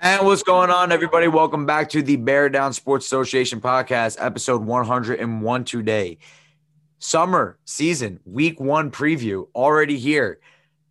And what's going on, everybody? Welcome back to the Bear Down Sports Association podcast, episode 101 today. Summer season, week one preview already here.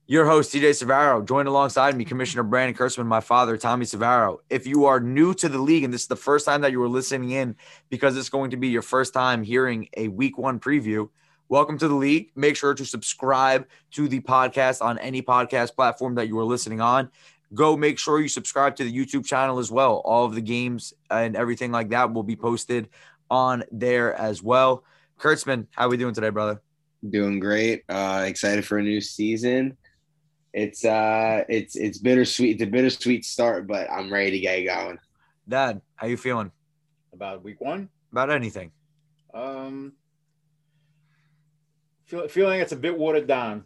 Your host, TJ Savaro, joined alongside me, Commissioner Brandon Kurtzman, my father, Tommy Savaro. If you are new to the league and this is the first time that you were listening in because it's going to be your first time hearing a week one preview, welcome to the league. Make sure to subscribe to the podcast on any podcast platform that you are listening on go make sure you subscribe to the YouTube channel as well. All of the games and everything like that will be posted on there as well. Kurtzman, how are we doing today, brother? Doing great. Uh, excited for a new season. It's uh, it's it's bittersweet. It's a bittersweet start, but I'm ready to get going. Dad, how you feeling about week one? About anything? Um, feel, feeling it's a bit watered down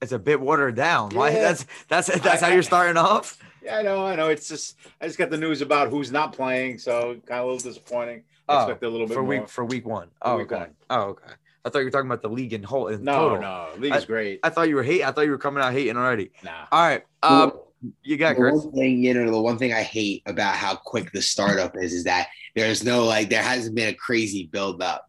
it's a bit watered down. Why? That's that's that's how you're starting off. Yeah, I know, I know. It's just I just got the news about who's not playing, so kind of a little disappointing. I oh, expect a little bit for more. week for week one. Oh, week okay. One. Oh, okay. I thought you were talking about the league in whole. In no, total. no, league is I, great. I thought you were hating. I thought you were coming out hating already. Nah. All right. Um, you got the One thing, you know, the one thing I hate about how quick the startup is is that there's no like there hasn't been a crazy build up.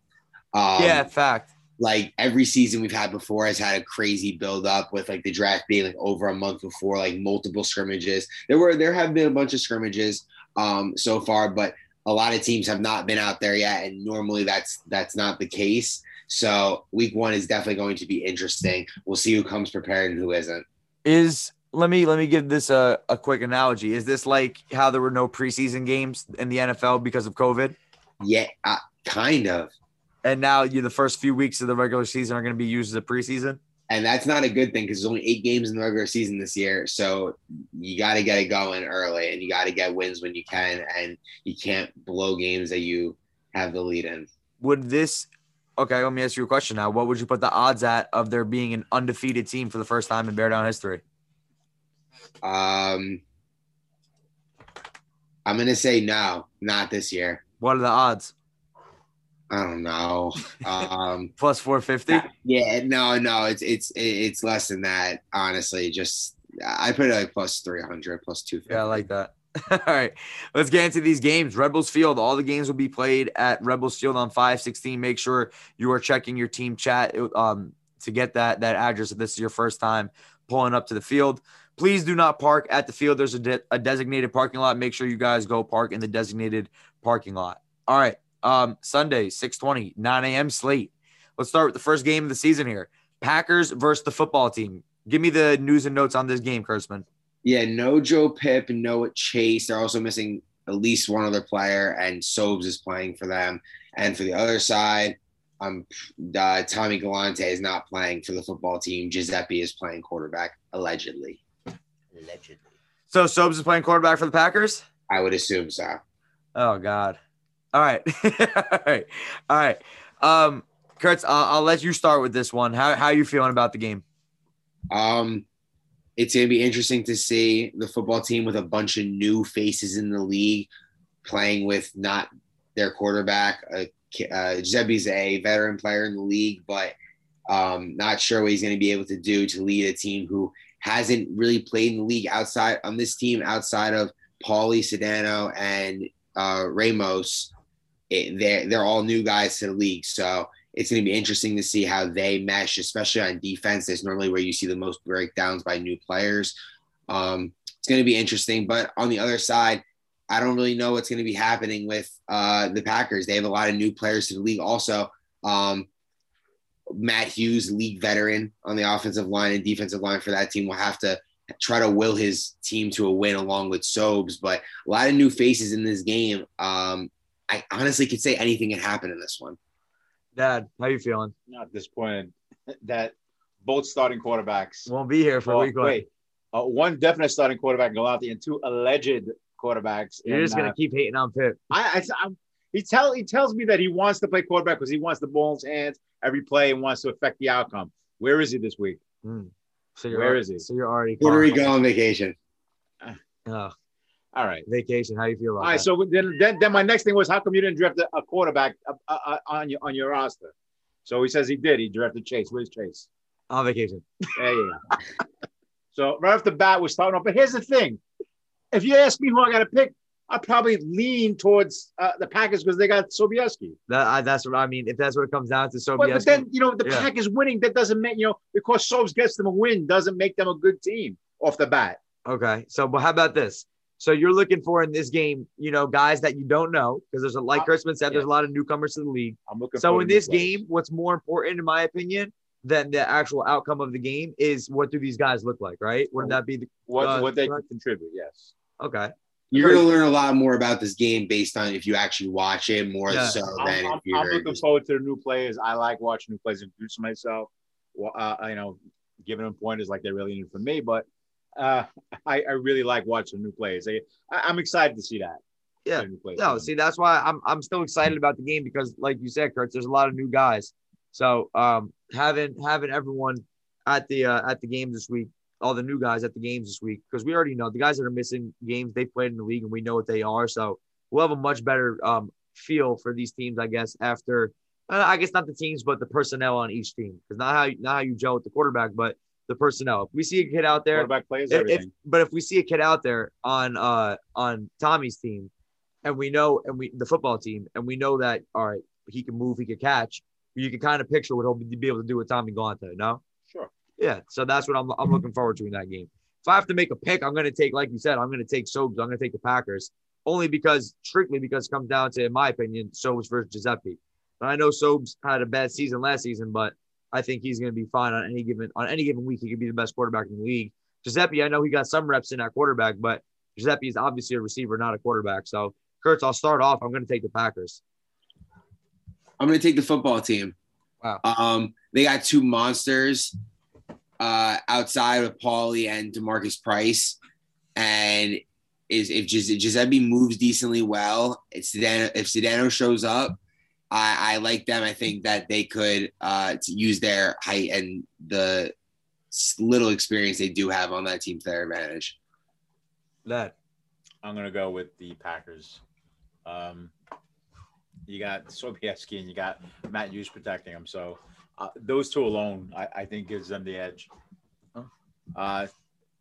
Um, yeah, fact like every season we've had before has had a crazy build up with like the draft being like over a month before, like multiple scrimmages. There were there have been a bunch of scrimmages um so far, but a lot of teams have not been out there yet, and normally that's that's not the case. So week one is definitely going to be interesting. We'll see who comes prepared and who isn't. Is let me let me give this a, a quick analogy. Is this like how there were no preseason games in the NFL because of COVID? Yeah, uh, kind of and now you the first few weeks of the regular season are going to be used as a preseason. And that's not a good thing because there's only eight games in the regular season this year. So you got to get it going early and you got to get wins when you can. And you can't blow games that you have the lead in. Would this, okay, let me ask you a question now. What would you put the odds at of there being an undefeated team for the first time in Bear Down history? Um, I'm going to say no, not this year. What are the odds? I don't know. Um, plus 450. Yeah, no, no, it's it's it's less than that. Honestly, just I put it like plus 300, plus 250. Yeah, I like that. all right, let's get into these games. Rebels Field. All the games will be played at Rebels Field on 516. Make sure you are checking your team chat um, to get that that address if this is your first time pulling up to the field. Please do not park at the field. There's a, de- a designated parking lot. Make sure you guys go park in the designated parking lot. All right, um, Sunday, 620, 9 a.m. slate. Let's start with the first game of the season here. Packers versus the football team. Give me the news and notes on this game, Kurtzman. Yeah, no Joe Pip, no Chase. They're also missing at least one other player, and Sobes is playing for them. And for the other side, um, uh, Tommy Galante is not playing for the football team. Giuseppe is playing quarterback, allegedly. Allegedly. So Sobes is playing quarterback for the Packers? I would assume so. Oh, God. All right. All right. All right. Um, Kurtz, I'll, I'll, let you start with this one. How, how are you feeling about the game? Um, it's going to be interesting to see the football team with a bunch of new faces in the league playing with not their quarterback. Uh, uh, Giuseppe's a veteran player in the league, but um, not sure what he's going to be able to do to lead a team who hasn't really played in the league outside on this team outside of Paulie Sedano and uh, Ramos it, they're they're all new guys to the league, so it's going to be interesting to see how they mesh, especially on defense. That's normally where you see the most breakdowns by new players. Um, it's going to be interesting, but on the other side, I don't really know what's going to be happening with uh, the Packers. They have a lot of new players to the league. Also, um, Matt Hughes, league veteran on the offensive line and defensive line for that team, will have to try to will his team to a win along with Sobes. But a lot of new faces in this game. Um, I honestly could say anything can happen in this one. Dad, how you feeling? Not disappointed that both starting quarterbacks won't be here for well, week one. Wait, uh, one definite starting quarterback Galante and two alleged quarterbacks. You're just gonna uh, keep hating on Pip. I, I, I, he tell he tells me that he wants to play quarterback because he wants the ball in his hands every play and wants to affect the outcome. Where is he this week? Mm. So Where is he? So you're already Puerto Rico on vacation. Oh, all right. Vacation. How you feel about it? All right. that? So then, then, then my next thing was, how come you didn't draft a, quarterback uh, uh, uh, on your on your roster? So he says he did. He drafted Chase. Where's Chase? On vacation. Yeah, yeah. so right off the bat, we're starting off. But here's the thing: if you ask me who I got to pick, I probably lean towards uh, the Packers because they got Sobieski. That, I, that's what I mean. If that's what it comes down to, so But, but then you know the Yeah. Packers winning that doesn't make you know because Sobes gets them a win doesn't make them a good team off the bat. okay. So, but how about this? So you're looking for in this game, you know, guys that you don't know because there's a like Uh, Kurtzman said, there's a lot of newcomers to the league. I'm looking. So in this players. game, what's more important, in my opinion, than the actual outcome of the game is what do these guys look like, right? Wouldn't that be the what uh, what they correct. can contribute? Yes. okay? You're going to learn a lot more about this game based on if you actually watch it more Yeah. so I'm, than I'm, if you're I'm looking just- forward to the new players. I like watching new players introduce myself. Well, uh, you know, giving them pointers like they're really in it for me. But uh, I, I really like watching new plays. I, I'm excited to see that. Yeah. No, see, that's why I'm I'm still excited about the game because, like you said, Kurt, there's a lot of new guys. So um, having having everyone at the uh, at the games this week, all the new guys at the games this week, because we already know the guys that are missing games they played in the league and we know what they are. So we'll have a much better um, feel for these teams, I guess. After uh, I guess not the teams, but the personnel on each team, because not how not how you gel with the quarterback, but the personnel. If we see a kid out there quarterback players, if, if- but if we see a kid out there on uh on Tommy's team, and we know and we the football team, and we know that all right, he can move, he can catch. You can kind of picture what he'll be able to do with Tommy Galante. No, sure. yeah. So that's what I'm I'm looking forward to in that game. If I have to make a pick, I'm going to take, like you said, I'm going to take Sobes. I'm going to take the Packers only because strictly because it comes down to, in my opinion, Sobes versus Giuseppe. And I know Sobes had a bad season last season, but I think he's going to be fine on any given on any given week. He could be the best quarterback in the league. Giuseppe, I know he got some reps in that quarterback, but Giuseppe is obviously a receiver, not a quarterback. So, Kurtz, I'll start off. I'm going to take the Packers. I'm going to take the football team. Wow. Um, they got two monsters uh, outside of Paulie and Demarcus Price, and is if Giuseppe moves decently well, it's Sedano, if Sedano shows up, I, I like them. I think that they could uh, use their height and the little experience they do have on that team to their advantage. That I'm gonna go with the Packers. Um, you got Sobieski and you got Matt Hughes protecting him. So uh, those two alone, I, I think, gives them the edge. Uh,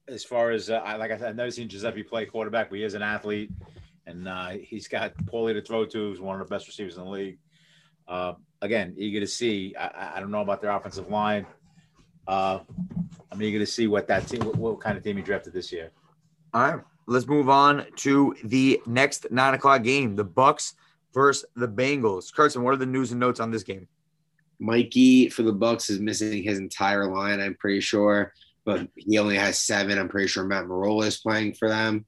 as far as uh, I, like I said, I've never seen Giuseppe play quarterback, but he is an athlete, and uh, he's got Paulie to throw to, who's one of the best receivers in the league. Uh, again, eager to see. I- I, I don't know about their offensive line. Uh, I'm eager to see what that team, what, what kind of team he drafted this year. All right, let's move on to the next nine o'clock game: the Bucks versus the Bengals. Kurtzman, what are the news and notes on this game? Mikey for the Bucks is missing his entire line, I'm pretty sure, but he only has seven. I'm pretty sure Matt Marola is playing for them.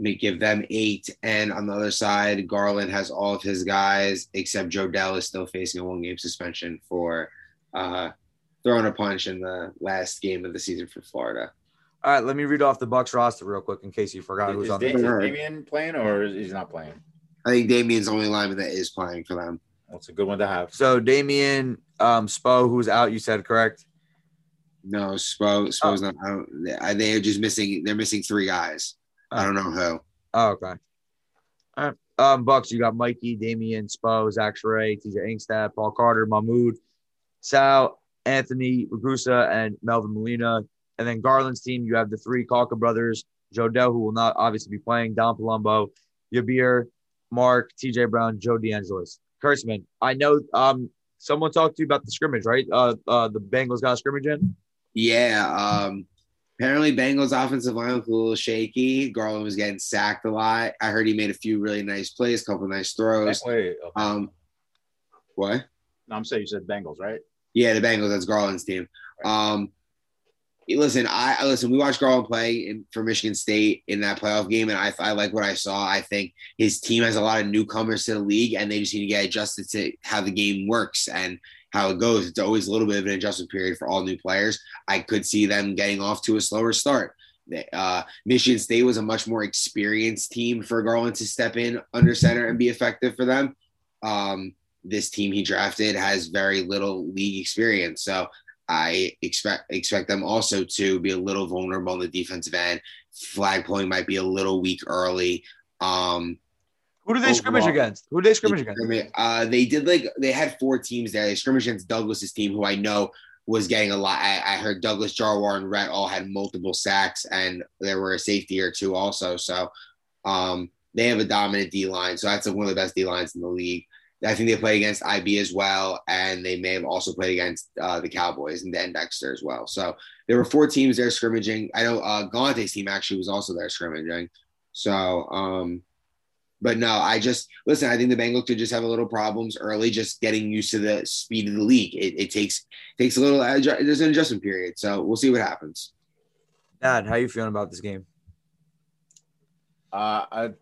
May give them eight. And on the other side, Garland has all of his guys except Joe Dell is still facing a one game suspension for uh, throwing a punch in the last game of the season for Florida. All right, let me read off the Bucks roster real quick in case you forgot who's Is, on Da- the is Alright. Damian playing or is he not playing? I think Damian's the only lineman that is playing for them. Well, it's a good one to have. So Damian um, Spo, who's out, you said correct. No, Spo, Spo's not. I don't, they- they're just missing. They're missing three guys. I don't know who. Oh, okay. All right. Um, Bucks, you got Mikey, Damian, Spo, Zach Sherray, TJ Inkstad, Paul Carter, Mahmoud, Sal, Anthony Ragusa, and Melvin Molina. And then Garland's team, you have the three Calca brothers, Joe Dell, who will not obviously be playing, Don Palumbo, Yabir, Mark, TJ Brown, Joe DeAngelis. Kurtzman, I know um someone talked to you about the scrimmage, right? Uh, uh the Bengals got a scrimmage in. Yeah. Um, apparently, Bengals offensive line was a little shaky. Garland was getting sacked a lot. I heard he made a few really nice plays, a couple nice throws. Wait, okay. Um, what? no, I'm saying you said Bengals, right? Yeah, the Bengals. That's Garland's team. Um, listen, I I- listen. We watched Garland play in, for Michigan State in that playoff game, and I, I like what I saw. I think his team has a lot of newcomers to the league, and they just need to get adjusted to how the game works and how it goes. It's always a little bit of an adjustment period for all new players. I could see them getting off to a slower start. Uh, Michigan State was a much more experienced team for Garland to step in under center and be effective for them. Um, this team he drafted has very little league experience, so I expect expect them also to be a little vulnerable on the defensive end. Flag pulling might be a little weak early. Um, Who do they scrimmage against? Who do they scrimmage against? uh, they did like they had four teams there. They scrimmaged against Douglas's team, who I know was getting a lot. I, I heard Douglas Jarwar and Rhett all had multiple sacks, and there were a safety or two also. So um, they have a dominant D line. So that's one of the best D lines in the league. I think they play against IB as well, and they may have also played against uh, the Cowboys and then Dexter as well. So there were four teams there scrimmaging. I know uh, Galante's team actually was also there scrimmaging. So, um, but no, I just listen. I think the Bengals could just have a little problems early, just getting used to the speed of the league. It, it takes takes a little. There's an adjustment period, so we'll see what happens. Dad, how are you feeling about this game? Uh, I'm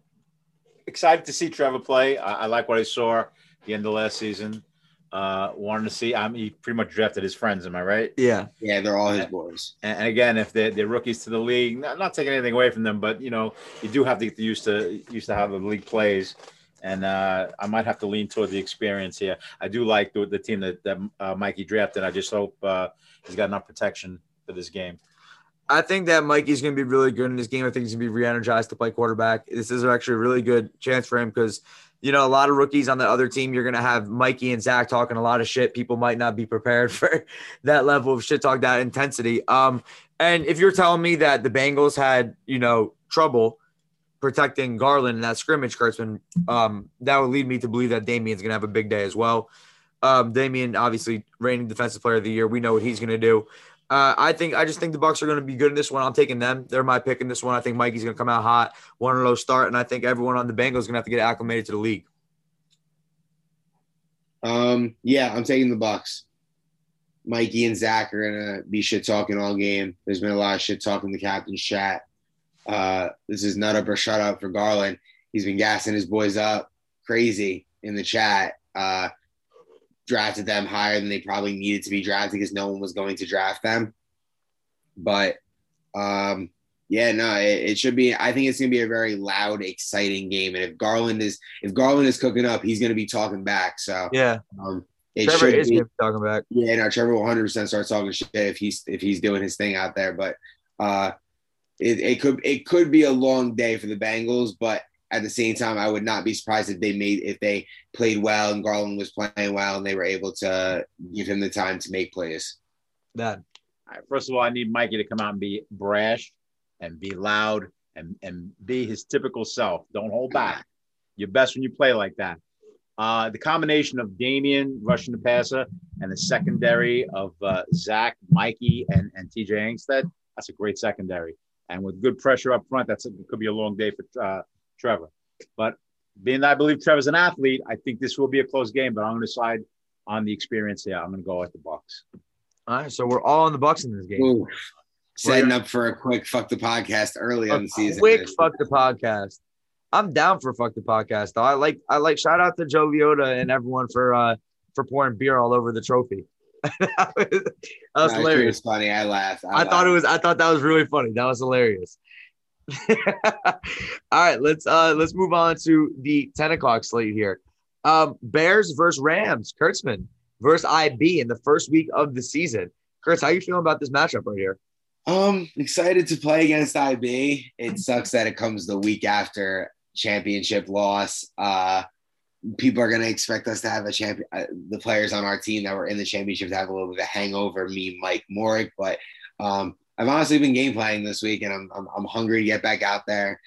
excited to see Trevor play. I, I like what I saw the end of last season. Uh, wanted to see. I'm he pretty much drafted his friends. Am I right? Yeah, yeah, they're all his boys. And, and again, if they're, they're rookies to the league, not, not taking anything away from them, but you know, you do have to get used to used to how the league plays. And uh, I might have to lean toward the experience here. I do like the, the team that, that uh, Mikey drafted. I just hope uh, he's got enough protection for this game. I think that Mikey's going to be really good in this game. I think he's going to be re-energized to play quarterback. This is actually a really good chance for him because you know, a lot of rookies on the other team, you're going to have Mikey and Zach talking a lot of shit. People might not be prepared for that level of shit talk, that intensity. Um, and if you're telling me that the Bengals had, you know, trouble protecting Garland in that scrimmage, Kurtzman, um, that would lead me to believe that Damien's going to have a big day as well. Um, Damien, obviously, reigning defensive player of the year. We know what he's going to do. Uh, I think I just think the Bucks are going to be good in this one. I'm taking them. They're my pick in this one. I think Mikey's going to come out hot, one low start, and I think everyone on the Bengals is going to have to get acclimated to the league. Um, yeah, I'm taking the Bucks. Mikey and Zach are gonna be shit talking all game. There's been a lot of shit talking the captain's chat. Uh, this is nut up or shut up for Garland. He's been gassing his boys up crazy in the chat. Uh, drafted them higher than they probably needed to be drafted because no one was going to draft them. But um, yeah, no, it, it, should be. I think it's gonna be a very loud, exciting game. And if Garland is if Garland is cooking up, he's gonna be talking back. So yeah, um, it Trevor is be, talking back. Yeah, no, Trevor will 100 percent start talking shit if he's if he's doing his thing out there. But uh, it, it could it could be a long day for the Bengals, but at the same time, I would not be surprised if they made if they played well and Garland was playing well and they were able to give him the time to make plays. That right, first of all, I need Mikey to come out and be brash and be loud and and be his typical self. Don't hold back. You're best when you play like that. Uh, the combination of Damian rushing the passer and the secondary of uh, Zach, Mikey, and, and TJ Angstead, that's a great secondary. And with good pressure up front, that's a, could be a long day for uh, Trevor. But being that I believe Trevor's an athlete, I think this will be a close game. But I'm going to side on the experience here. I'm going to go with the Bucks. All right, so we're all on the Bucks in this game. Ooh, setting up for a quick fuck the podcast early a on the season. Quick fuck the podcast. I'm down for fuck the podcast though. I like I like shout out to Joe Viola and everyone for uh for pouring beer all over the trophy. that was, that was no, hilarious. Was funny. I laughed. I, I laughed. thought it was. I thought that was really funny. That was hilarious. All right, let's uh let's move on to the 10 o'clock slate here. Um, Bears versus Rams, Kurtzman versus IB in the first week of the season. Kurtz, how you feeling about this matchup right here? Um, excited to play against IB. It sucks that it comes the week after championship loss. Uh, people are going to expect us to have a champion. Uh, the players on our team that were in the championship to have a little bit of a hangover. Me, Mike Morick, but um, I've honestly been game playing this week, and I'm I'm, I'm hungry to get back out there,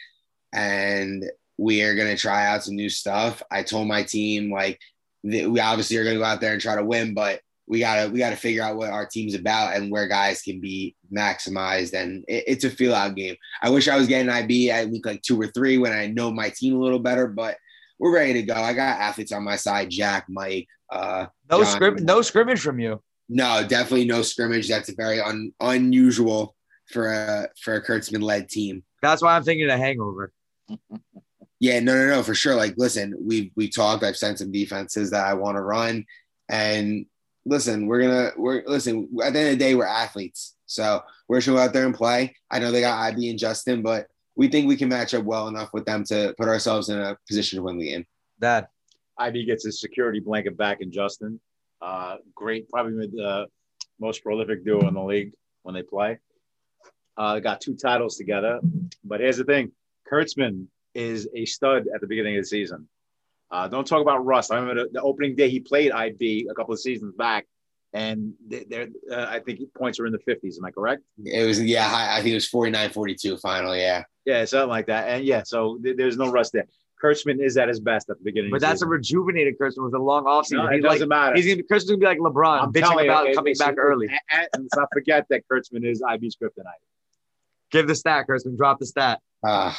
and we are gonna try out some new stuff. I told my team like we obviously are gonna go out there and try to win, but we gotta we gotta figure out what our team's about and where guys can be maximized, and it, it's a feel out game. I wish I was getting IB at week like two or three when I know my team a little better, but we're ready to go. I got athletes on my side: Jack, Mike. Uh, no scrim no scrimmage from you. No, definitely no scrimmage. That's very un, unusual for a for a Kurtzman led team. That's why I'm thinking a hangover. yeah, no, no, no, for sure. Like, listen, we we talked. I've sent some defenses that I want to run, and listen, we're gonna we're listen. At the end of the day, we're athletes, so we're gonna go out there and play. I know they got IB and Justin, but we think we can match up well enough with them to put ourselves in a position to win the game. That IB gets his security blanket back in Justin. Uh, great, probably the most prolific duo in the league when they play. Uh, got two titles together. But here's the thing Kurtzman is a stud at the beginning of the season. Uh, don't talk about Russ. I remember the, the, opening day he played IB a couple of seasons back. and they're uh, I think points are in the 50s. Am I correct? It was yeah, I, I think it was 49-42 final. Yeah, yeah, something like that. And yeah, so th- there's no rust there. Kurtzman is at his best at the beginning. But that's season. a rejuvenated Kurtzman with a long offseason. No, it he's doesn't like, matter. He's gonna be Kurtzman's gonna be like LeBron, I'm bitching telling you, about it- coming it's- back early. And, and let's not forget that Kurtzman is IB's kryptonite. Give the stat, Kurtzman. Drop the stat. uh,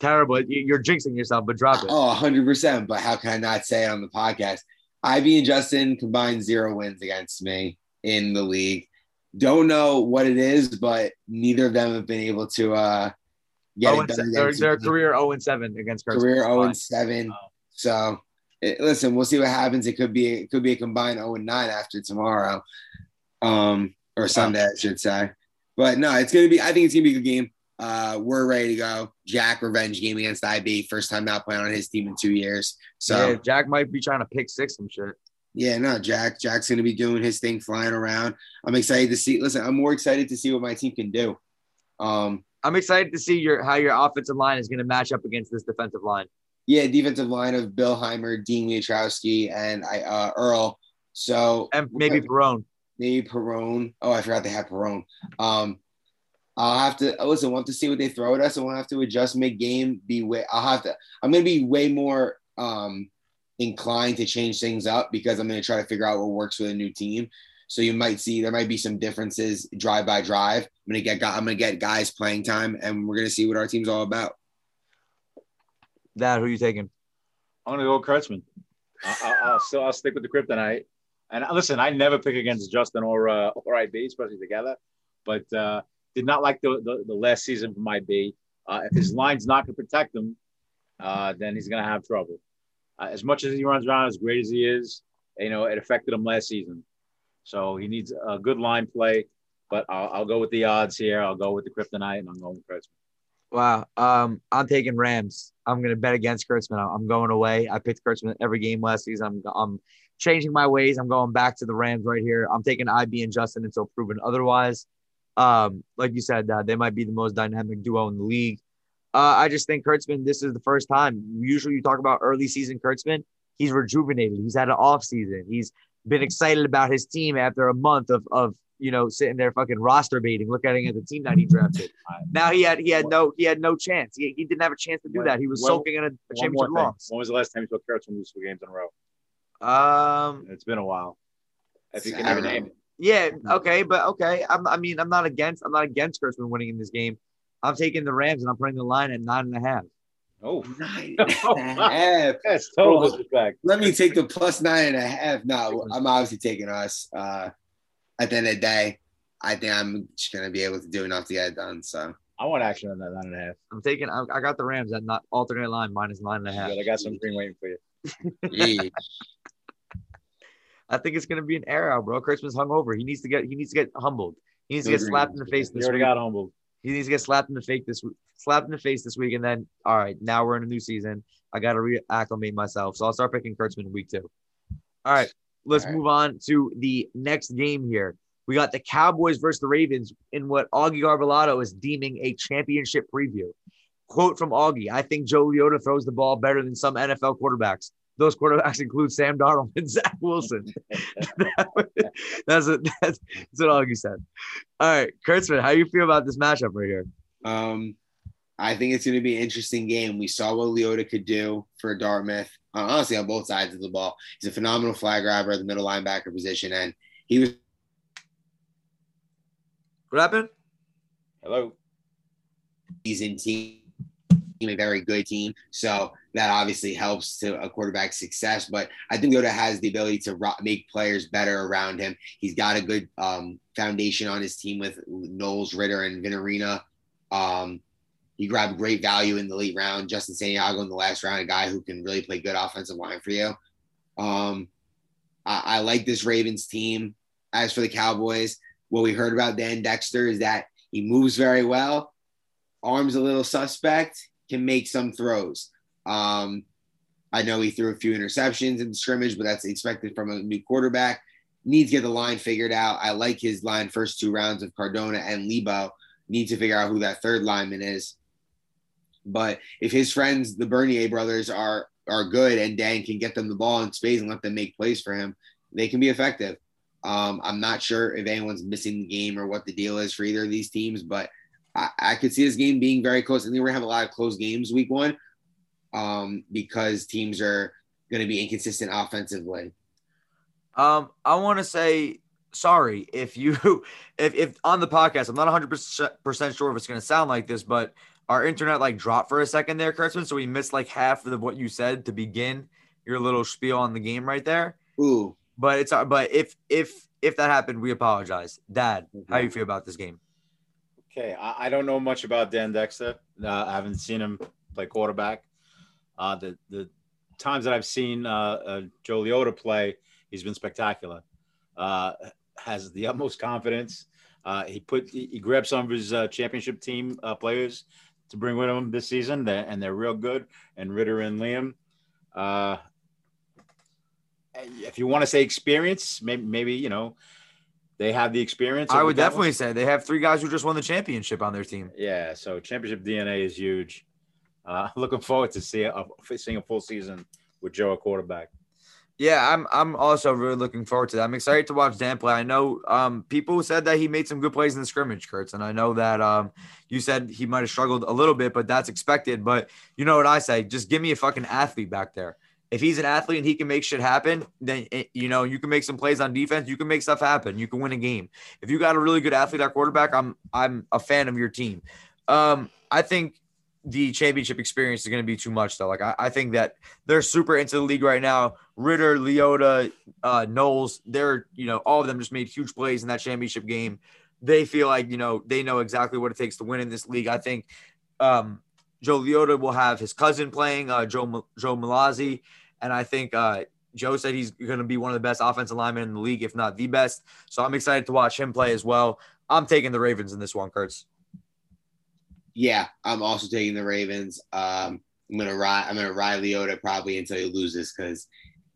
Terrible. You- You're jinxing yourself, but drop it. oh, 100 percent. But how can I not say it on the podcast? IB and Justin combined zero wins against me in the league. Don't know what it is, but neither of them have been able to uh, Oh, done their, their career 0 and 7 against career 0 and 7. Wow. So it, listen, we'll see what happens. It could be it could be a combined 0 and 9 after tomorrow. Um or Sunday, I should say. But no, it's gonna be I think it's gonna be a good game. Uh we're ready to go. Jack revenge game against IB. First time not playing on his team in two years. So yeah, Jack might be trying to pick six some shit. yeah, no, Jack. Jack's gonna be doing his thing, flying around. I'm excited to see. Listen, I'm more excited to see what my team can do. Um, I'm excited to see your how your offensive line is going to match up against this defensive line. yeah, defensive line of Bill Heimer, Dean Wiatrowski, and I uh, Earl. So And maybe Perone. maybe Perone. Oh, I forgot they have Perone. Um, I'll have to listen. We'll have to see what they throw at us, and we'll have to adjust mid game. Be way. I'll have to. I'm gonna be way more um inclined to change things up because I'm gonna try to figure out what works with a new team. So you might see there might be some differences drive by drive. I'm gonna get. I'm gonna get guys playing time, and we're gonna see what our team's all about. Dad, who you taking? I'm gonna go Kurtzman. I- I- I'll still I'll stick with the kryptonite. And listen, I never pick against Justin or uh, or IB, especially together. But uh, did not like the, the the last season from IB. Uh, if his line's not going to protect him, uh, then he's going to have trouble. Uh, as much as he runs around, as great as he is, you know, it affected him last season. So he needs a good line play. But I'll, I'll go with the odds here. I'll go with the kryptonite, and I'm going with Kurtzman. Wow. Um, I'm taking Rams. I'm gonna bet against Kurtzman. I'm- I'm going away. I picked Kurtzman every game last season. I'm I'm changing my ways. I'm going back to the Rams right here. I'm taking IB and Justin until proven otherwise. Um, like you said, uh, they might be the most dynamic duo in the league. Uh, I just think Kurtzman, this is the first time. Usually you talk about early season Kurtzman. He's rejuvenated. He's had an off season. He's been excited about his team after a month of of you know sitting there fucking roster baiting, looking at the team that he drafted. Now he had he had no he had no chance. He, he didn't have a chance to do that. He was soaking in a, a championship loss. When was the last time you saw Kurtzman lose two games in a row? Um. It's been a while. If you can even name it. Yeah. Okay. But okay. I'm, I mean, I'm not against. I'm not against Kurtzman winning in this game. I'm taking the Rams and I'm putting the line at nine and a half. Oh, Nine and a half. that's total disrespect. Let me take the plus nine and a half. No, I'm obviously taking us. Uh, at the end of the day, I think I'm just gonna be able to do enough to get it done. So I want action on that nine and a half. I'm taking. I, I got the Rams at not alternate line minus nine and a half. Good, I got some green waiting for you. I think it's gonna be an air out, bro. Kurtzman's hungover. He needs to get. He needs to get humbled. He needs to get slapped in the face You this already week. got humbled. He needs to get slapped in the face this week, slapped in the face this week, and then all right, now we're in a new season. I got to reacclimate myself, so I'll start picking Kurtzman week two. All right, let's All right. move on to the next game here. We got the Cowboys versus the Ravens in what Augie Garbalato is deeming a championship preview. Quote from Augie: "I think Joe Leota throws the ball better than some NFL quarterbacks. Those quarterbacks include Sam Darnold and Zach Wilson." that's, what, that's, that's what Augie said. All right, Kurtzman, how you feel about this matchup right here? Um, I think it's going to be an interesting game. We saw what Leota could do for Dartmouth. Uh, honestly, on both sides of the ball, he's a phenomenal flag grabber at the middle linebacker position, and he was What happened? Hello. season team, a very good team. So that obviously helps to a quarterback's success. But I think Yoda has the ability to make players better around him. He's got a good um, foundation on his team with Knowles, Ritter, and Vinarina. Um, he grabbed great value in the late round. Justin Santiago in the last round, a guy who can really play good offensive line for you. Um, I, I like this Ravens team. As for the Cowboys, what we heard about Dan Dexter is that he moves very well, arms a little suspect, can make some throws. Um, I know he threw a few interceptions in the scrimmage, but that's expected from a new quarterback. Needs to get the line figured out. I like his line first two rounds of Cardona and Lebo. Need to figure out who that third lineman is. But if his friends, the Bernier brothers, are are good and Dan can get them the ball in space and let them make plays for him, they can be effective. Um, I'm not sure if anyone's missing the game or what the deal is for either of these teams, but I, I could see this game being very close. I think we're gonna have a lot of close games week one um, because teams are going to be inconsistent offensively. Um, I want to say sorry if you if if on the podcast, I'm not 100 percent sure if it's going to sound like this, but our internet like dropped for a second there, Kurtzman. So we missed like half of what you said to begin your little spiel on the game right there. Ooh, But it's our but if if if that happened, we apologize. Dad, how you feel about this game? Okay, I, I don't know much about Dan Dexter. Uh, I haven't seen him play quarterback. Uh, the the times that I've seen uh, uh, Joe Leota play, he's been spectacular. Uh, has the utmost confidence. Uh, he put he, he grabbed some of his uh, championship team uh, players to bring with him this season, they and they're real good. And Ritter and Liam. Uh, if you want to say experience, maybe maybe you know they have the experience. I would definitely say they have three guys who just won the championship on their team. Yeah, so championship DNA is huge. Uh, looking forward to see a, seeing a full season with Joe at quarterback. Yeah, I'm I'm also really looking forward to that. I'm excited to watch Dan play. I know um, people said that he made some good plays in the scrimmage, Kurtz, and I know that um, you said he might have struggled a little bit, but that's expected. But you know what I say? Just give me a fucking athlete back there. If he's an athlete and he can make shit happen, then it, you know you can make some plays on defense. You can make stuff happen. You can win a game. If you got a really good athlete at quarterback, I'm I'm a fan of your team. Um, I think the championship experience is going to be too much though. Like I, I think that they're super into the league right now. Ritter, Leota, uh, Knowles, they're you know all of them just made huge plays in that championship game. They feel like you know they know exactly what it takes to win in this league. I think um, Joe Leota will have his cousin playing uh, Joe Joe Malazzi, and I think uh, Joe said he's going to be one of the best offensive linemen in the league, if not the best. So I'm excited to watch him play as well. I'm taking the Ravens in this one, Kurtz. Yeah, I'm also taking the Ravens. Um, I'm gonna ride. I'm gonna ride Leota probably until he loses because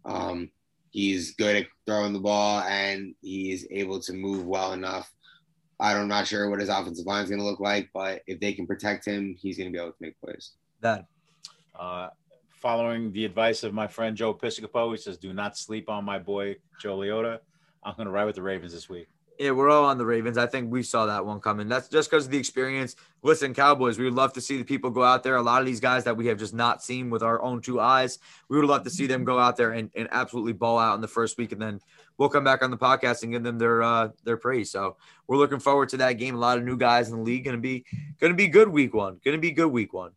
um, he's good at throwing the ball and he's able to move well enough. I'm not sure what his offensive line is going to look like, but if they can protect him, he's going to be able to make plays. That Uh, following the advice of my friend Joe Piscopo, he says, "Do not sleep on my boy Joe Leota." I'm going to ride with the Ravens this week. Yeah, we're all on the Ravens. I think we saw that one coming. That's just because of the experience. Listen, Cowboys, we would love to see the people go out there. A lot of these guys that we have just not seen with our own two eyes, we would love to see them go out there and, and absolutely ball out in the first week. And then we'll come back on the podcast and give them their uh, their praise. So we're looking forward to that game. A lot of new guys in the league. Gonna be gonna be good week one. Gonna be good week one.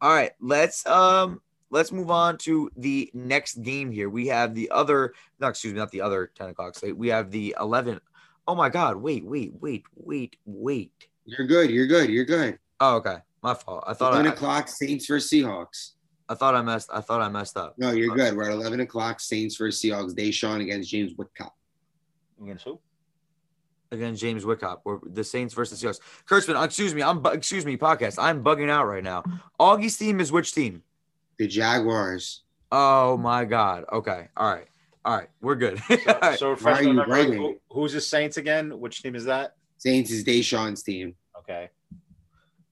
All right, let's um let's move on to the next game here. We have the other, no, excuse me, not the other 10 o'clock slate. We have the 11. Oh my God. Wait, wait, wait, wait, wait. You're good. You're good. You're good. Oh, okay. My fault. I thought 11 I, o'clock Saints versus Seahawks. I thought I messed, I thought I messed up. No, you're good. We're at 11 o'clock Saints versus Seahawks. Deshaun against James Whitcott. Against who? Again, James Wickhop, or the Saints versus Seahawks. Kurtzman, uh, excuse me. I'm, bu- excuse me, podcast. I'm bugging out right now. Augie's team is which team? The Jaguars. Oh my God. Okay. All right. All right. We're good. All right. So, Why are refresh my memory. Who, who's the Saints again? Which team is that? Saints is Deshaun's team. Okay.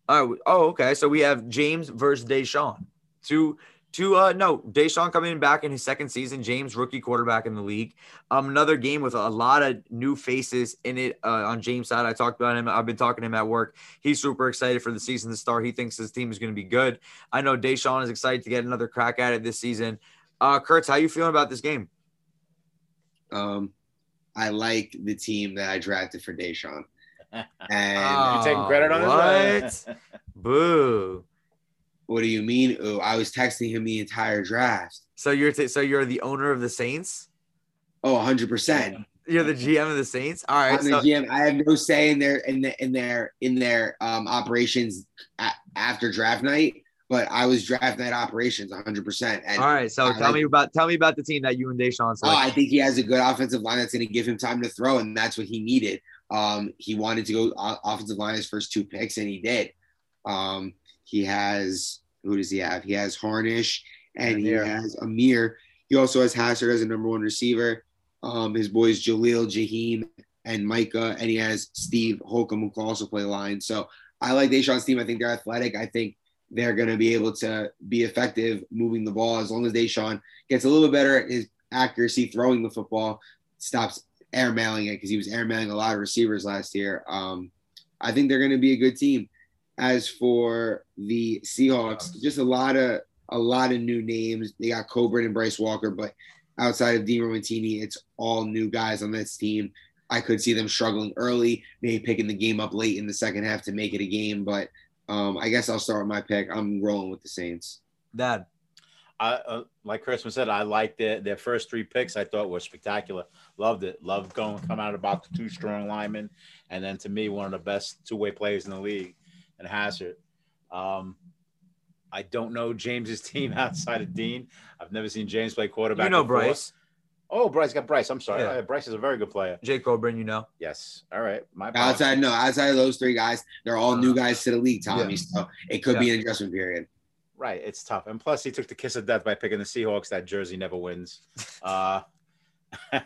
All right. oh, okay. So we have James versus Deshaun. Two, two. Uh, no, Deshaun coming back in his second season. James, rookie quarterback in the league. Um, another game with a lot of new faces in it. Uh, on James' side, I talked about him. I've been talking to him at work. He's super excited for the season to start. He thinks his team is going to be good. I know Deshaun is excited to get another crack at it this season. Uh, Kurtz, how you feeling about this game? Um, I like the team that I drafted for Deshaun. And Oh, you taking credit on this? one? Boo. what do you mean? Oh, I was texting him the entire draft. So you're t- so you're the owner of the Saints. Oh, 100%. You're the GM of the Saints. All right. I'm the So, GM. I have no say in their in the, in their in their um, operations a- after draft night, but I was draft night operations 100. percent And all right. So I tell like- me about tell me about the team that you and Deshaun oh. I think he has a good offensive line that's going to give him time to throw, and that's what he needed. Um, he wanted to go offensive line his first two picks, and he did. Um, he has who does he have? He has Harnish, and Amir. he has Amir. He also has Hassard as a number one receiver. Um, his boys Jaleel, Jaheim, and Micah, and he has Steve Holcomb who can also play line. So I like Deshaun's team. I think they're athletic. I think they're going to be able to be effective moving the ball as long as Deshaun gets a little bit better at his accuracy throwing the football, stops airmailing it because he was airmailing a lot of receivers last year. Um, I think they're going to be a good team. As for the Seahawks, just a lot of a lot of new names. They got Coburn and Bryce Walker, but outside of Dean Romantini, it's all new guys on this team. I could see them struggling early, maybe picking the game up late in the second half to make it a game. But um, I guess I'll start with my pick. I'm rolling with the Saints. Dad. I, uh, like Kurtzman said, I liked their, their first three picks. I thought were spectacular. Loved it. Loved going come out about the two strong linemen, and then to me one of the best two way players in the league, and Hazard. Um, I don't know James's team outside of Dean. I've never seen James play quarterback. You know before. Bryce. Oh, Bryce got Bryce. I'm sorry. Yeah. Uh, Bryce is a very good player. Jake Coburn, you know. Yes. All right. My. Outside, no, outside of those three guys, they're all new guys to the league, Tommy. So it could be an adjustment period. Right, it's tough, and plus he took the kiss of death by picking the Seahawks. That jersey never wins. Uh, I,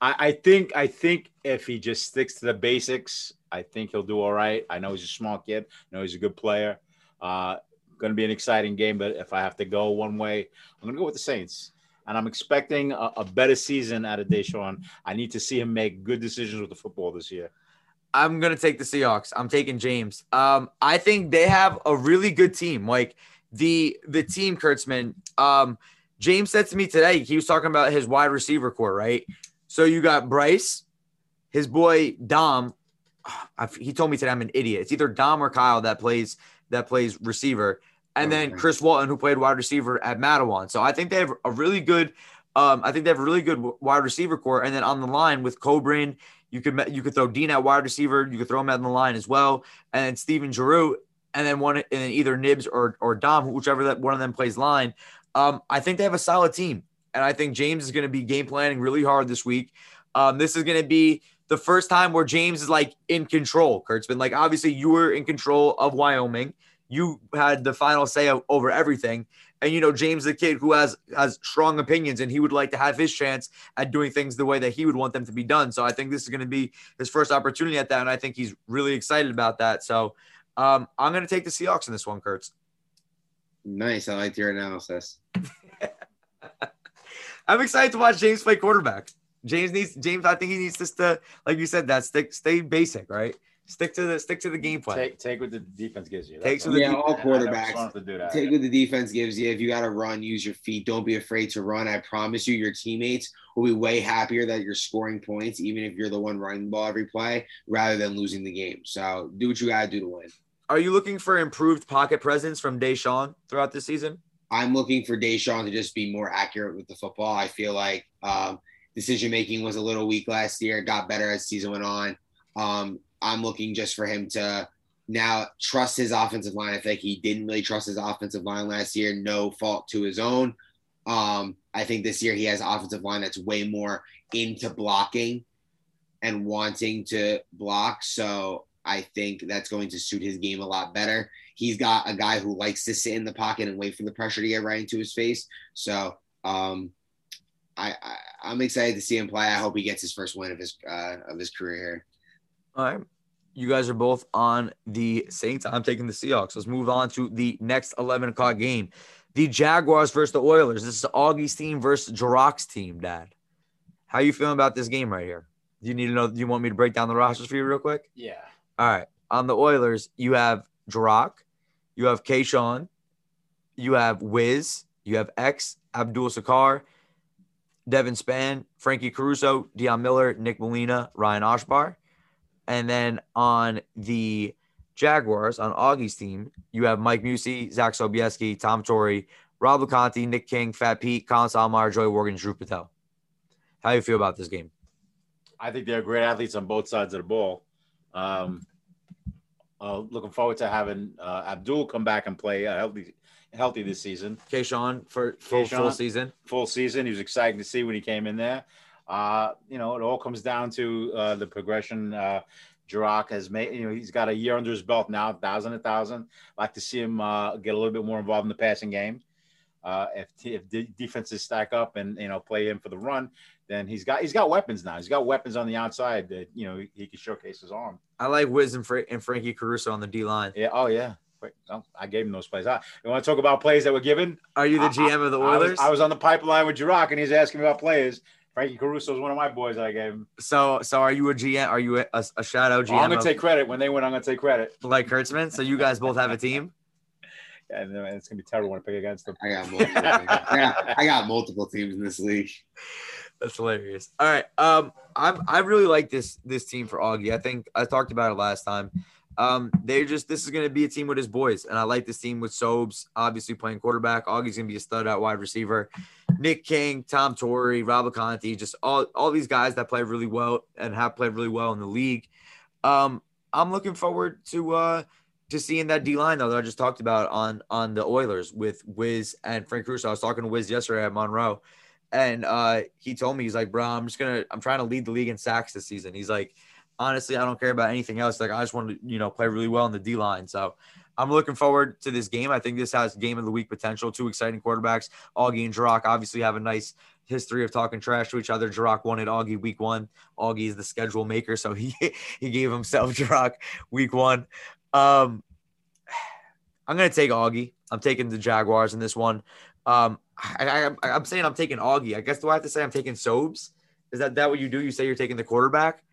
I think I think if he just sticks to the basics, I think he'll do all right. I know he's a smart kid. I know he's a good player. Uh, going to be an exciting game, but if I have to go one way, I'm going to go with the Saints. And I'm expecting a, a better season out of Deshaun. I need to see him make good decisions with the football this year. I'm gonna take the Seahawks. I'm taking James. Um, I think they have a really good team. Like the the team, Kurtzman. Um, James said to me today, he was talking about his wide receiver core, right? So you got Bryce, his boy Dom. I, he told me today I'm an idiot. It's either Dom or Kyle that plays that plays receiver, and then Chris Walton who played wide receiver at Mattawan. So I think they have a really good. Um, I think they have a really good wide receiver core, and then on the line with Coburn, you could you could throw Dean at wide receiver. You could throw him out on the line as well, and then Steven Giroux, and then one and then either Nibs or or Dom, whichever that one of them plays line. Um, I think they have a solid team, and I think James is going to be game planning really hard this week. Um, this is going to be the first time where James is like in control. Kurt's been like obviously you were in control of Wyoming. You had the final say over everything, and you know James, the kid who has has strong opinions, and he would like to have his chance at doing things the way that he would want them to be done. So I think this is going to be his first opportunity at that, and I think he's really excited about that. So um, I'm going to take the Seahawks in this one, Kurtz. Nice. I liked your analysis. I'm excited to watch James play quarterback. James needs James. I think he needs to st- like you said that stick stay basic, right? Stick to the stick to the game plan. Take take what the defense gives you. Take That's to the Yeah, all quarterbacks. saw to do that. Take what the defense gives you. If you got to run, use your feet. Don't be afraid to run. I promise you, your teammates will be way happier that you're scoring points, even if you're the one running the ball every play, rather than losing the game. So do what you got to do to win. Are you looking for improved pocket presence from Deshaun throughout this season? I'm looking for Deshaun to just be more accurate with the football. I feel like um, decision making was a little weak last year. It got better as season went on. Um, I'm looking just for him to now trust his offensive line. I think he didn't really trust his offensive line last year. No fault to his own. Um, I think this year he has offensive line that's way more into blocking and wanting to block. So I think that's going to suit his game a lot better. He's got a guy who likes to sit in the pocket and wait for the pressure to get right into his face. So um, I, I I'm excited to see him play. I hope he gets his first win of his uh, of his career here. All right. You guys are both on the Saints. I'm taking the Seahawks. Let's move on to the next 11 o'clock game. The Jaguars versus the Oilers. This is Augie's team versus Jiroc's team, Dad. How you feeling about this game right here? Do you need to know? Do you want me to break down the rosters for you real quick? Yeah. All right. On the Oilers, you have Jiroc, you have Kayshawn, you have Wiz, you have X, Abdul Sakar, Devin Span, Frankie Caruso, Deion Miller, Nick Molina, Ryan Oshbar. And then on the Jaguars, on Augie's team, you have Mike Musey, Zach Sobieski, Tom Torrey, Rob LeConte, Nick King, Fat Pete, Colin Salmar, Joey Morgan, Drew Patel. How do you feel about this game? I think they're great athletes on both sides of the ball. Um, uh, looking forward to having uh, Abdul come back and play uh, healthy, healthy this season, Kayshawn for full, full season. full season. He was exciting to see when he came in there. Uh, you know, it all comes down to uh, the progression. Uh, Jiroc has made, you know, he's got a year under his belt now, thousand, a thousand. Like to see him uh, get a little bit more involved in the passing game. Uh, if if de- defenses stack up and you know play him for the run, then he's got he's got weapons now. He's got weapons on the outside that you know he, he can showcase his arm. I like Wiz and, Fra- and Frankie Caruso on the D line. Yeah. Oh yeah. No, I gave him those plays. I, you want to talk about plays that were given? Are you the I- GM of the I was, Oilers? I was on the pipeline with Jiroc, and he's asking me about players, Frankie Caruso is one of my boys. that I gave him. So, so are you a GM? Are you a, a, a shadow GM? I'm gonna of- take credit when they win. I'm gonna take credit. like Kurtzman. So you guys both have a team. And uh, it's gonna be terrible when I pick against them. I got multiple. teams. I, got, I got multiple teams in this league. That's hilarious. All right. Um, I'm I really like this this team for Augie. I think I talked about it last time. Um, they're just this is gonna be a team with his boys, and I like this team with Sobes obviously playing quarterback. Augie's gonna be a stud at wide receiver. Nick King, Tom Torrey, Rob Conti, just all all these guys that play really well and have played really well in the league. Um, I'm looking forward to uh to seeing that D line though that I just talked about on on the Oilers with Wiz and Frank Russo. I was talking to Wiz yesterday at Monroe, and uh, he told me he's like, bro, I'm just gonna I'm trying to lead the league in sacks this season. He's like, honestly, I don't care about anything else. Like I just want to you know play really well in the D line. So. I'm looking forward to this game. I think this has game of the week potential. Two exciting quarterbacks. Augie and Drock obviously have a nice history of talking trash to each other. Drock wanted Augie week one. Augie is the schedule maker, so he he gave himself Drock week one. Um, I'm gonna take Augie. I'm taking the Jaguars in this one. Um, I, I, I'm saying I'm taking Augie. I guess do I have to say I'm taking Sobes? Is that that what you do? You say you're taking the quarterback.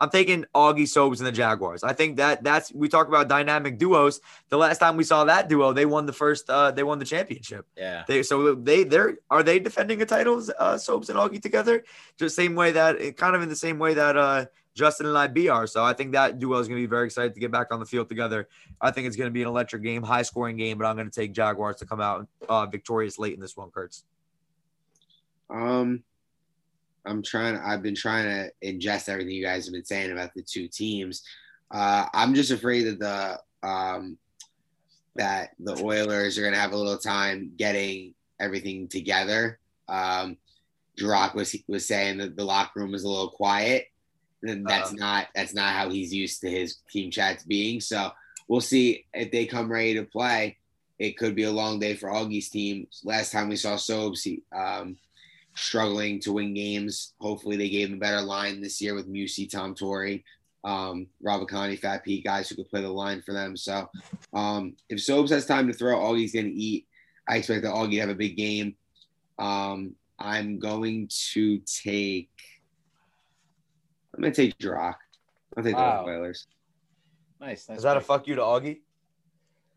I'm taking Augie Sobes and the Jaguars. I think that that's we talk about dynamic duos. The last time we saw that duo, they won the first. Uh, they won the championship. Yeah. They so they they're are they defending a titles? Uh, Sobes and Augie together, just same way that kind of in the same way that uh Justin and IB are. So I think that duo is going to be very excited to get back on the field together. I think it's going to be an electric game, high scoring game, but I'm going to take Jaguars to come out uh, victorious late in this one, Kurtz. Um, I'm trying. I've been trying to ingest everything you guys have been saying about the two teams. Uh, I'm just afraid that the um, that the Oilers are going to have a little time getting everything together. Um, Drock was was saying that the locker room was a little quiet. And that's Uh-oh. not that's not how he's used to his team chats being. So we'll see if they come ready to play. It could be a long day for Augie's team. Last time we saw Sobes, he, um, struggling to win games. Hopefully, they gave him a better line this year with Musi, Tom Torrey, um, Rob Conti, Fat Pete, guys who could play the line for them. So, um, if Sobes has time to throw, Augie's going to eat. I expect that Augie to have a big game. Um, I'm going to take. I'm going to take Drock. I'll take Wow. the Oilers. Nice. nice Is that a fuck you to Augie?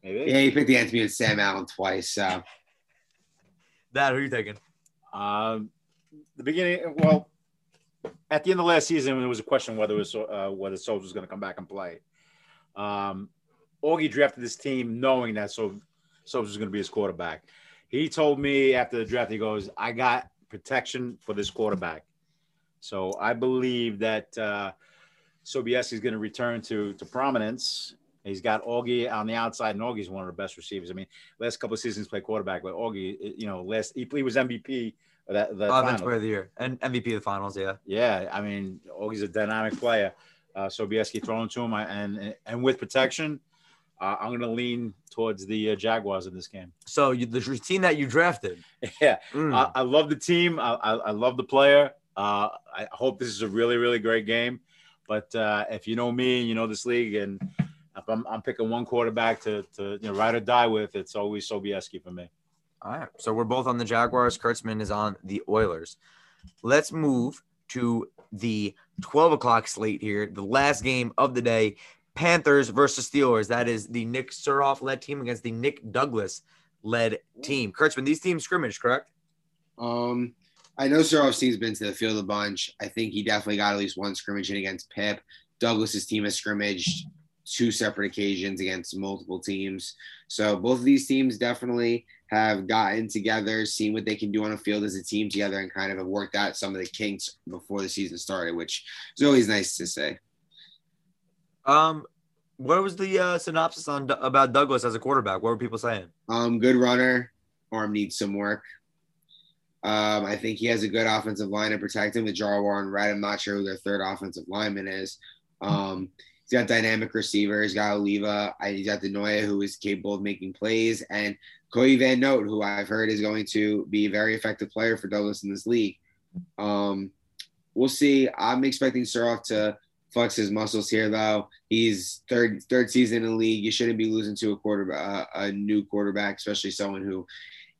Maybe. Yeah, he picked the Anthony and Sam Allen twice. So That who are you taking? Um, the beginning, well, at the end of last season, there was a question whether it was uh, whether Sobes was going to come back and play. Um, Augie drafted this team knowing that so Sobes was going to be his quarterback. He told me after the draft, he goes, "I got protection for this quarterback." So I believe that uh, Sobieski is going to return to to prominence. He's got Augie on the outside, and Augie's one of the best receivers. I mean, last couple of seasons played quarterback, but Augie, you know, last he, he was MVP of that the Offense finals. player of the year and MVP of the finals. Yeah. Yeah, I mean, Augie's a dynamic player. Uh, Sobieski throwing to him, and and with protection, uh, I'm going to lean towards the uh, Jaguars in this game. So you, the team that you drafted. Yeah, Mm. I, I love the team. I, I, I love the player. Uh, I hope this is a really, really great game. But uh, if you know me and you know this league, and if I'm, I'm picking one quarterback to, to you know ride or die with, it's always Sobieski for me. All right. So we're both on the Jaguars. Kurtzman is on the Oilers. Let's move to the 12 o'clock slate here. The last game of the day Panthers versus Steelers. That is the Nick Suroff led team against the Nick Douglas led team. Kurtzman, these teams scrimmage, correct? Um, I know Suroff's team's been to the field a bunch. I think he definitely got at least one scrimmage in against Pip. Douglas's team has scrimmaged two separate occasions against multiple teams. So both of these teams definitely have gotten together, seen what they can do on a field as a team together, and kind of have worked out some of the kinks before the season started, which is always nice to say. Um, what was the uh, synopsis on about Douglas as a quarterback? What were people saying? Um, good runner. Arm needs some work. Um, I think he has a good offensive line to protect him with Jarwar and Red. I'm not sure who their third offensive lineman is. Um, he's got dynamic receivers. He's got Oliva. He's got Denoya, who is capable of making plays, and Cody Van Note, who I've heard is going to be a very effective player for Douglas in this league. Um, we'll see. I'm expecting Suroff to flex his muscles here, though. He's third third season in the league. You shouldn't be losing to a quarterback, uh, a new quarterback, especially someone who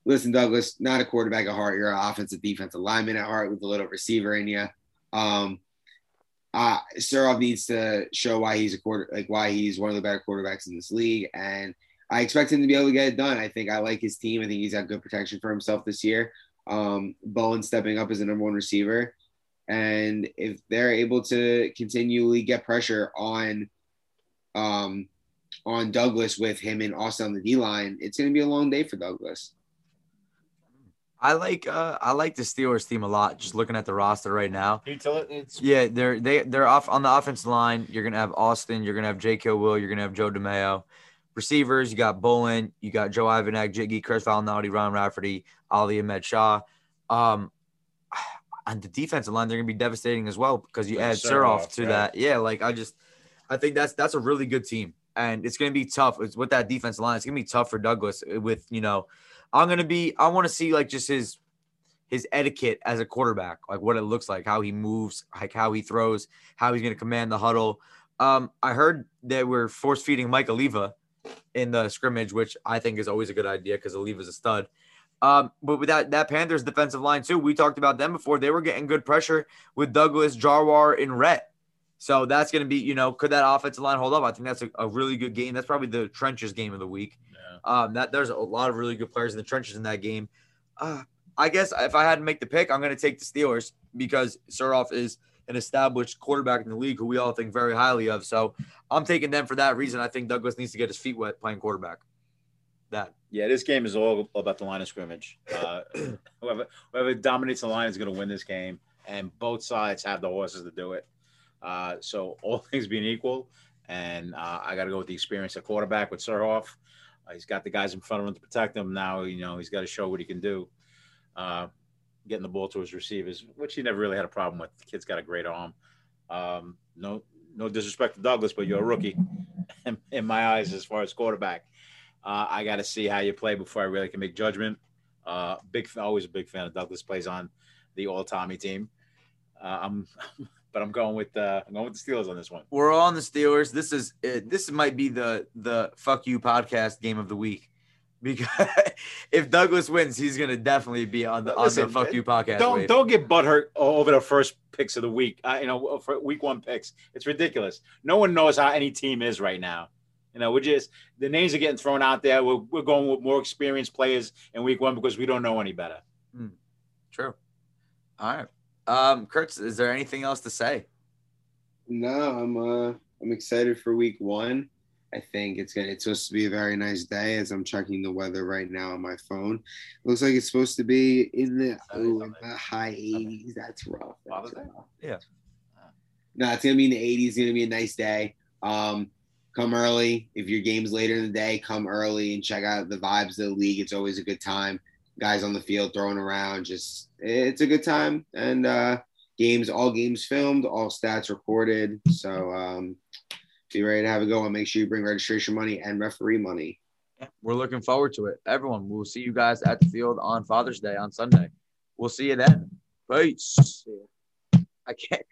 listen, Douglas, not a quarterback at heart. You're an offensive defensive lineman at heart with a little receiver in you. Um, uh, needs to show why he's a quarter, like why he's one of the better quarterbacks in this league, and I expect him to be able to get it done. I think I like his team. I think he's got good protection for himself this year. Um, Bowen stepping up as the number one receiver, and if they're able to continually get pressure on, um, on Douglas with him and Austin on the D line, it's going to be a long day for Douglas. I like uh I like the Steelers team a lot. Just looking at the roster right now. Yeah, they're they they're off on the offensive line. You're gonna have Austin. You're gonna have J.K. Will. You're gonna have Joe DeMayo. Receivers, you got Bolin. You got Joe Ivanek, Jiggy, Chris Valinati, Ron Rafferty, Ali Ahmed Shah. Um, on the defensive line, they're gonna be devastating as well because you add Suroff to right. that. Yeah, like I just I think that's that's a really good team, and it's gonna be tough. It's with that defensive line. It's gonna be tough for Douglas. With you know, I'm gonna be. I want to see like just his his etiquette as a quarterback, like what it looks like, how he moves, like how he throws, how he's gonna command the huddle. Um, I heard that we're force feeding Mike Oliva in the scrimmage, which I think is always a good idea because Oliva's a stud. Um, but with that that Panthers defensive line too, we talked about them before. They were getting good pressure with Douglas, Jarwar, and Rhett. So that's going to be, you know, could that offensive line hold up? I think that's a, a really good game. That's probably the trenches game of the week. Yeah. Um, that there's a lot of really good players in the trenches in that game. Uh, I guess if I had to make the pick, I'm going to take the Steelers because Suroff is an established quarterback in the league who we all think very highly of. So I'm taking them for that reason. I think Douglas needs to get his feet wet playing quarterback. That Yeah, this game is all about the line of scrimmage. Uh, whoever whoever dominates the line is going to win this game, and both sides have the horses to do it. Uh, so all things being equal, and uh, I got to go with the experience of quarterback with Suroff. Uh, he's got the guys in front of him to protect him. Now you know he's got to show what he can do. Uh, getting the ball to his receivers, which he never really had a problem with. The kid's got a great arm. Um, no, no disrespect to Douglas, but you're a rookie in, in my eyes as far as quarterback. Uh, I got to see how you play before I really can make judgment. Uh, big, always a big fan of Douglas. Plays on the all Tommy team. Uh, I'm, but I'm going with uh, I'm going with the Steelers on this one. we're all on the Steelers. This is uh, this might be the the fuck you podcast game of the week because if Douglas wins, he's gonna definitely be on the Listen, on the fuck you podcast. Don't wave. don't get butthurt over the first picks of the week. Uh, you know, for week one picks, it's ridiculous. No one knows how any team is right now. You know, we're just the names are getting thrown out there. We're, we're going with more experienced players in week one because we don't know any better. True. All right. Um, Kurtz, is there anything else to say? No, I'm uh I'm excited for week one. I think it's gonna it's supposed to be a very nice day as I'm checking the weather right now on my phone. Looks like it's supposed to be in the, oh, in the high 80s. That's rough. That's Father's Day? rough. Yeah. No, it's gonna be in the 80s, it's gonna be a nice day. Um come early. If your game's later in the day, come early and check out the vibes of the league. It's always a good time. Guys on the field throwing around, just it's a good time. And uh games, all games filmed, all stats recorded. So um, be ready to have a go and make sure you bring registration money and referee money. We're looking forward to it. Everyone, we'll see you guys at the field on Father's Day on Sunday. We'll see you then. Peace. I can't,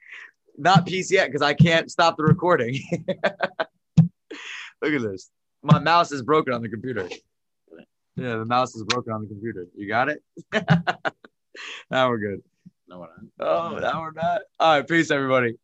not peace yet because I can't stop the recording. Look at this. My mouse is broken on the computer. Yeah, the mouse is broken on the computer. You got it? now we're good. No one. Oh, now we're not. All right. Peace, everybody.